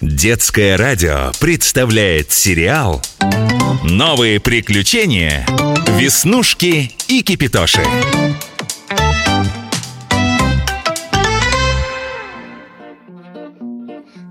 Детское радио представляет сериал «Новые приключения. Веснушки и Кипитоши».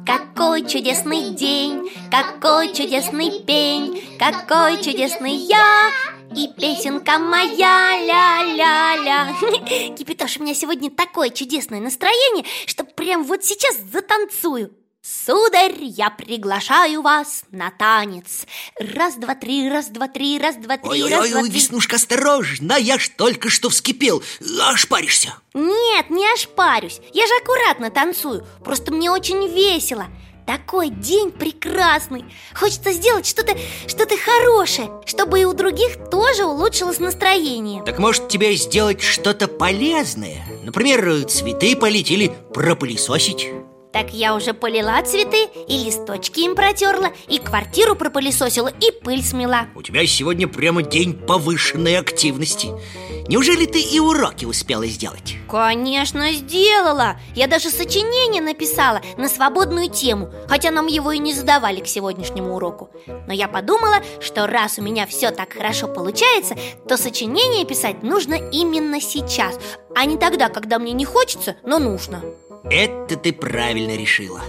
Какой чудесный день, какой чудесный пень, какой чудесный я и песенка моя ля-ля-ля Кипитош, у меня сегодня такое чудесное настроение, что прям вот сейчас затанцую Сударь, я приглашаю вас на танец. Раз, два, три, раз, два, три, раз, два, три, Ой, раз, ой, два, ой, три Веснушка, осторожно, я ж только что вскипел. Ошпаришься. Нет, не ошпарюсь, я же аккуратно танцую Просто мне очень весело. Такой день прекрасный Хочется сделать что-то что хорошее Чтобы и у других тоже улучшилось настроение. Так может тебе сделать что-то полезное? Например, цветы полить или пропылесосить? Так я уже полила цветы и листочки им протерла И квартиру пропылесосила и пыль смела. У тебя сегодня прямо день повышенной активности. Неужели ты и уроки успела сделать? Конечно, сделала. Я даже сочинение написала на свободную тему Хотя нам его и не задавали к сегодняшнему уроку. Но я подумала, что раз у меня все так хорошо получается То сочинение писать нужно именно сейчас А не тогда, когда мне не хочется, но нужно Это ты правильно решила.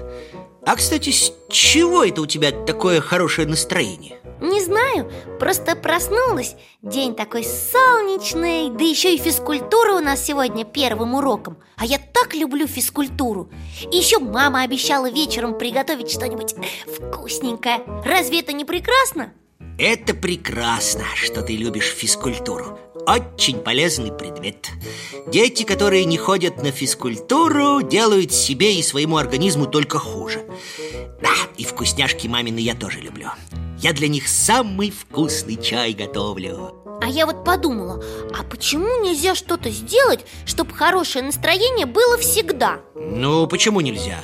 А, кстати, с чего это у тебя такое хорошее настроение? Не знаю, просто проснулась. День такой солнечный. Да еще и физкультура у нас сегодня первым уроком. А я так люблю физкультуру. И еще мама обещала вечером приготовить что-нибудь вкусненькое. Разве это не прекрасно? Это прекрасно, что ты любишь физкультуру Очень полезный предмет. Дети, которые не ходят на физкультуру Делают себе и своему организму только хуже. Да, и вкусняшки мамины я тоже люблю. Я для них самый вкусный чай готовлю. А я вот подумала, а почему нельзя что-то сделать, чтобы хорошее настроение было всегда? Ну, почему нельзя?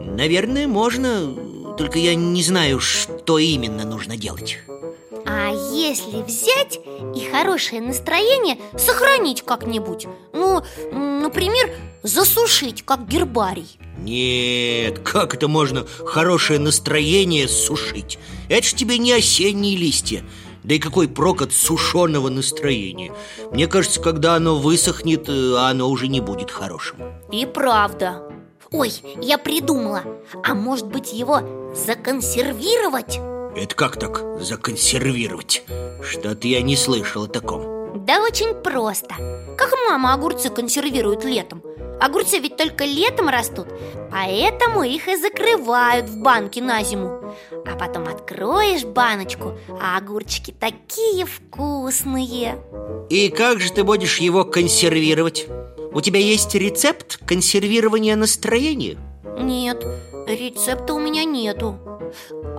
Наверное, можно Только я не знаю, что именно нужно делать А если взять и хорошее настроение сохранить как-нибудь? Ну, например, засушить, как гербарий Нет, как это можно хорошее настроение сушить? Это ж тебе не осенние листья Да и какой прок от сушеного настроения Мне кажется, когда оно высохнет, э, оно уже не будет хорошим И правда Ой, я придумала А может быть его законсервировать? Это как так законсервировать? Что-то я не слышал о таком Да очень просто Как мама огурцы консервирует летом Огурцы ведь только летом растут Поэтому их и закрывают в банке на зиму А потом откроешь баночку А огурчики такие вкусные И как же ты будешь его консервировать? У тебя есть рецепт консервирования настроения? Нет, рецепта у меня нету.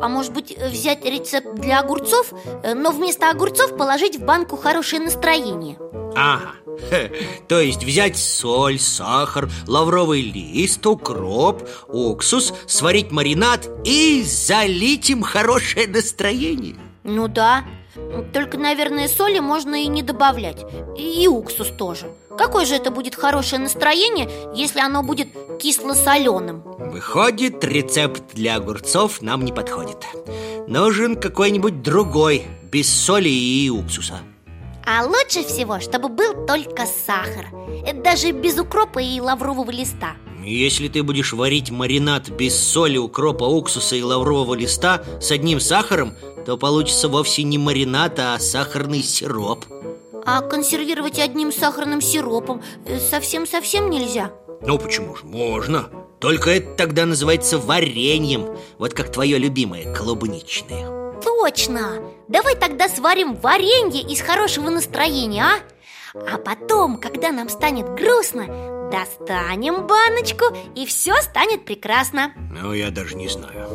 А может быть взять рецепт для огурцов э, Но вместо огурцов положить в банку хорошее настроение? Ага, Хе, то есть взять соль, сахар, лавровый лист, укроп, уксус, сварить маринад и залить им хорошее настроение. Ну да, только, наверное, соли можно и не добавлять. И уксус тоже. Какое же это будет хорошее настроение, если оно будет кисло-соленым? Выходит, рецепт для огурцов нам не подходит. Нужен какой-нибудь другой, без соли и уксуса. А лучше всего, чтобы был только сахар. Даже без укропа и лаврового листа Если ты будешь варить маринад без соли, укропа, уксуса и лаврового листа с одним сахаром То получится вовсе не маринад, а сахарный сироп А консервировать одним сахарным сиропом э, совсем-совсем нельзя? Ну почему же, можно Только это тогда называется вареньем Вот как твое любимое, клубничное Точно! Давай тогда сварим варенье из хорошего настроения, а? А потом, когда нам станет грустно, достанем баночку и все станет прекрасно. Ну, я даже не знаю.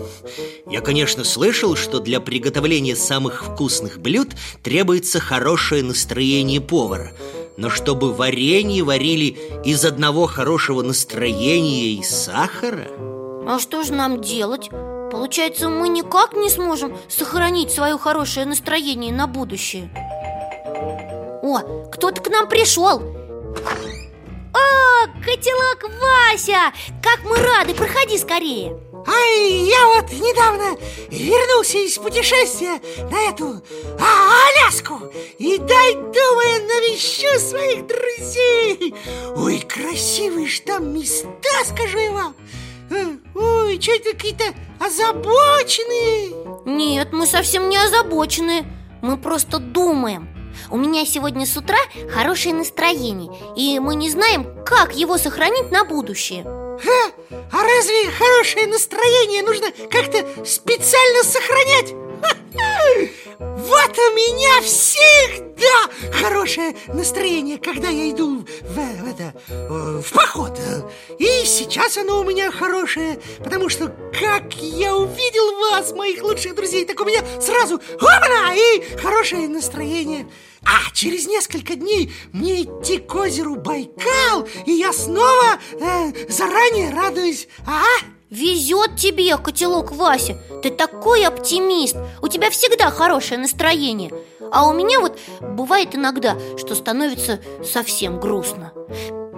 Я, конечно, слышал, что для приготовления самых вкусных блюд Требуется хорошее настроение повара. Но чтобы варенье варили из одного хорошего настроения и сахара? А что же нам делать? Получается, мы никак не сможем сохранить свое хорошее настроение на будущее. О, кто-то к нам пришел О, котелок Вася! Как мы рады, проходи скорее! Ай, я вот недавно вернулся из путешествия на эту а, Аляску! И дай, думаю, навещу своих друзей! Ой, красивые ж там места, скажу я вам! Ой, что это какие-то озабоченные? Нет, мы совсем не озабоченные Мы просто думаем у меня сегодня с утра хорошее настроение И мы не знаем, как его сохранить на будущее. Ха, а разве хорошее настроение нужно как-то специально сохранять? Вот у меня всегда хорошее настроение, когда я иду в, в, это, в поход. И сейчас оно у меня хорошее, потому что как я увидел вас, моих лучших друзей Так у меня сразу опана и хорошее настроение. А через несколько дней мне идти к озеру Байкал, и я снова э, заранее радуюсь, а? Везет тебе, котелок Вася. Ты такой оптимист. У тебя всегда хорошее настроение. А у меня вот бывает иногда, что становится совсем грустно.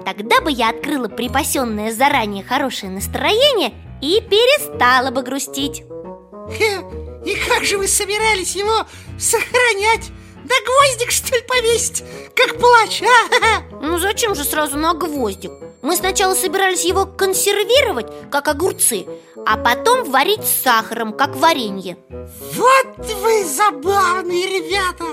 Тогда бы я открыла припасенное заранее хорошее настроение И перестала бы грустить Хе, И как же вы собирались его сохранять? На гвоздик, что ли, повесить? Как плач, а? Ну зачем же сразу на гвоздик? Мы сначала собирались его консервировать, как огурцы А потом варить с сахаром, как варенье Вот вы забавные ребята!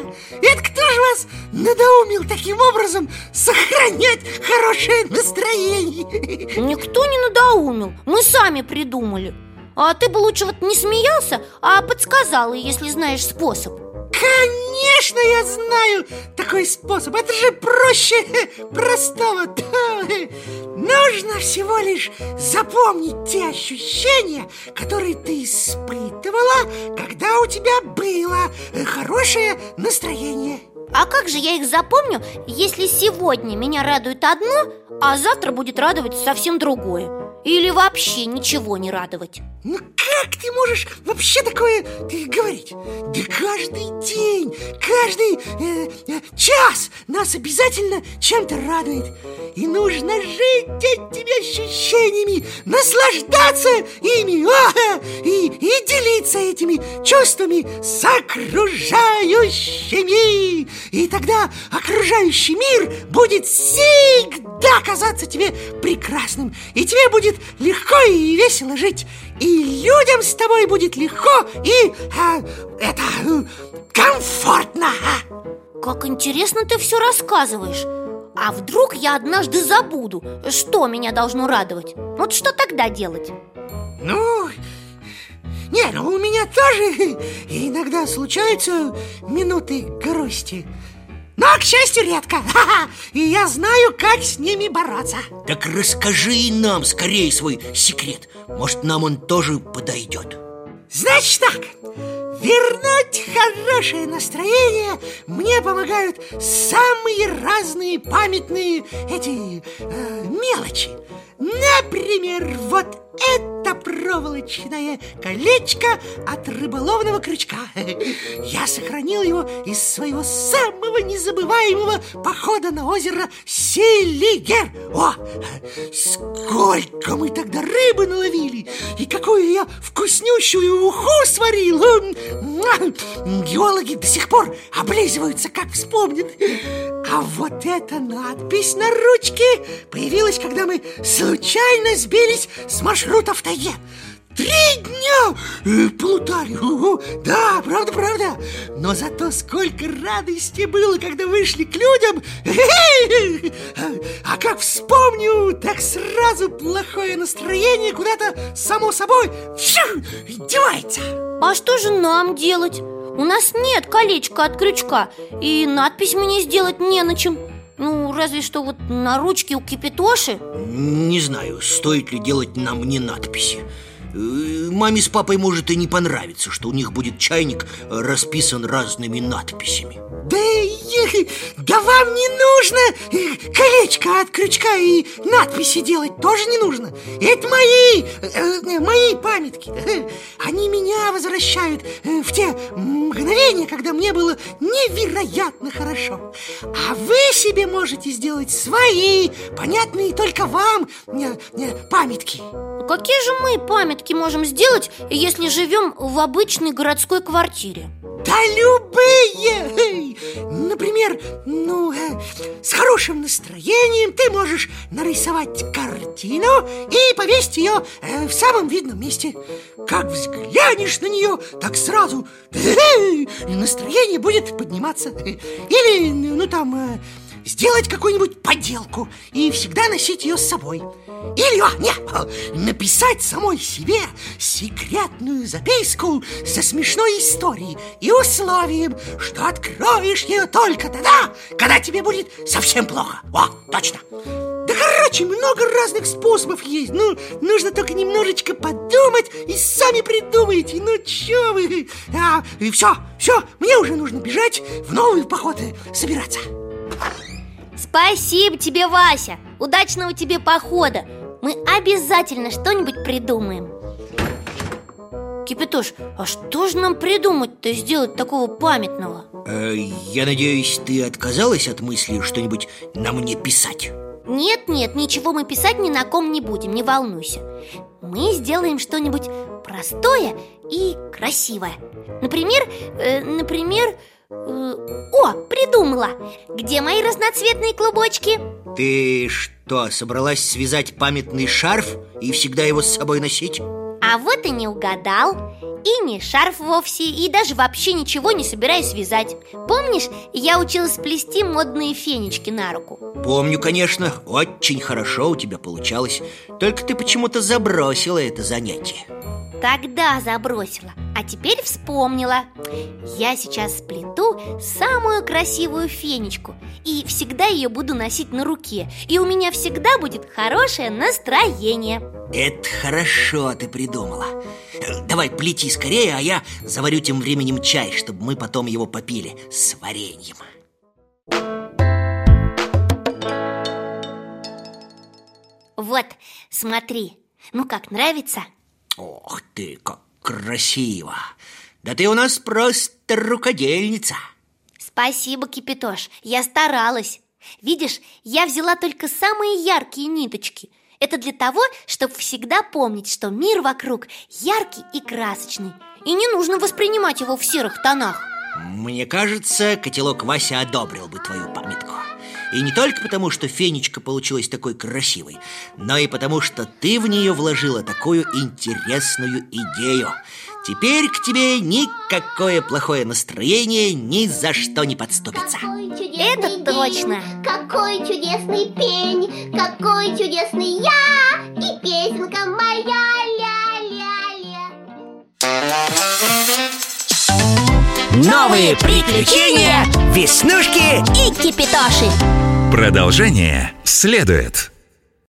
Это кто же вас надоумил таким образом сохранять хорошее настроение? Никто не надоумил, мы сами придумали А ты бы лучше вот не смеялся, а подсказал, если знаешь способ. Конечно, я знаю такой способ. Это же проще простого. Нужно всего лишь запомнить те ощущения, которые ты испытывала, когда у тебя было хорошее настроение. А как же я их запомню, если сегодня меня радует одно, а завтра будет радовать совсем другое? Или вообще ничего не радовать? Ну как ты можешь вообще такое говорить? Да каждый день, каждый э, э, час нас обязательно чем-то радует И нужно жить этими ощущениями, наслаждаться ими а, и, и делиться этими чувствами с окружающими И тогда окружающий мир будет всегда казаться тебе прекрасным И тебе будет легко и весело жить и людям с тобой будет легко и а, это комфортно. Как интересно ты все рассказываешь. А вдруг я однажды забуду, что меня должно радовать? Вот что тогда делать? Ну, не, ну у меня тоже иногда случаются минуты грусти. Но, к счастью, редко. И я знаю, как с ними бороться. Так расскажи и нам скорее свой секрет. Может, нам он тоже подойдет. Значит так. Вернуть хорошее настроение мне помогают самые разные памятные эти э, мелочи. Например, вот это проволочное колечко от рыболовного крючка. Я сохранил его из своего самого незабываемого похода на озеро Селигер. О, сколько мы тогда рыбы наловили! И какую я вкуснющую уху сварил! Геологи до сих пор облизываются, как вспомнят А вот эта надпись на ручке появилась, когда мы случайно сбились с маршрута в тайге. Три дня э, плутали Да, правда, правда. Но зато сколько радости было, когда вышли к людям. А как вспомню, так сразу плохое настроение куда-то само собой. Девается А что же нам делать? У нас нет колечка от крючка И надпись мне сделать не на чем ну, разве что вот на ручке у Кипитоши Не знаю, стоит ли делать на мне надписи. Э, Маме с папой может и не понравиться, что у них будет чайник расписан разными надписями. Да, да вам не нужно э, колечко от крючка и надписи делать тоже не нужно. Это мои, э, мои памятки. Они меня возвращают э, в те мгновения, когда мне было невероятно хорошо. А вы себе можете сделать свои, понятные только вам, не, не, памятки. Какие же мы памятки можем сделать, если живем в обычной городской квартире? Да любые! Например, ну, э, с хорошим настроением ты можешь нарисовать картину и повесить ее э, в самом видном месте. Как взглянешь на нее, так сразу э, настроение будет подниматься. Или, ну, там... Сделать какую-нибудь поделку и всегда носить ее с собой. Или, а, нет, написать самой себе секретную записку со смешной историей и условием, что откроешь ее только тогда, когда тебе будет совсем плохо. О, точно. Да, короче, много разных способов есть. Ну, нужно только немножечко подумать и сами придумайте. Ну, чё вы? А, и все, все, мне уже нужно бежать в новые походы собираться. Спасибо тебе, Вася. Удачного тебе похода. Мы обязательно что-нибудь придумаем. Кипятош, а что же нам придумать-то сделать такого памятного? Э, я надеюсь, ты отказалась от мысли что-нибудь на мне писать? Нет, нет, ничего мы писать ни на ком не будем, не волнуйся. Мы сделаем что-нибудь простое и красивое. Например, э, например, о, придумала! Где мои разноцветные клубочки? Ты что, собралась связать памятный шарф и всегда его с собой носить? А вот и не угадал И не шарф вовсе, и даже вообще ничего не собираюсь вязать Помнишь, я училась плести модные фенечки на руку? Помню, конечно, очень хорошо у тебя получалось Только ты почему-то забросила это занятие Тогда забросила, а теперь вспомнила. Я сейчас сплету самую красивую фенечку И всегда ее буду носить на руке И у меня всегда будет хорошее настроение. Это хорошо ты придумала. Давай плети скорее, а я заварю тем временем чай Чтобы мы потом его попили с вареньем. Вот, смотри, ну как, нравится? Ох ты, как красиво! Да ты у нас просто рукодельница! Спасибо, Кипятош, я старалась. Видишь, я взяла только самые яркие ниточки. Это для того, чтобы всегда помнить, что мир вокруг яркий и красочный И не нужно воспринимать его в серых тонах. Мне кажется, котелок Вася одобрил бы твою памятку и не только потому, что фенечка получилась такой красивой, но и потому, что ты в нее вложила такую интересную идею. Теперь к тебе никакое плохое настроение ни за что не подступится. Это точно. Какой чудесный пень, какой чудесный я, и песенка моя ля-ля-ля. Новые приключения, веснушки и кипитоши. Продолжение следует.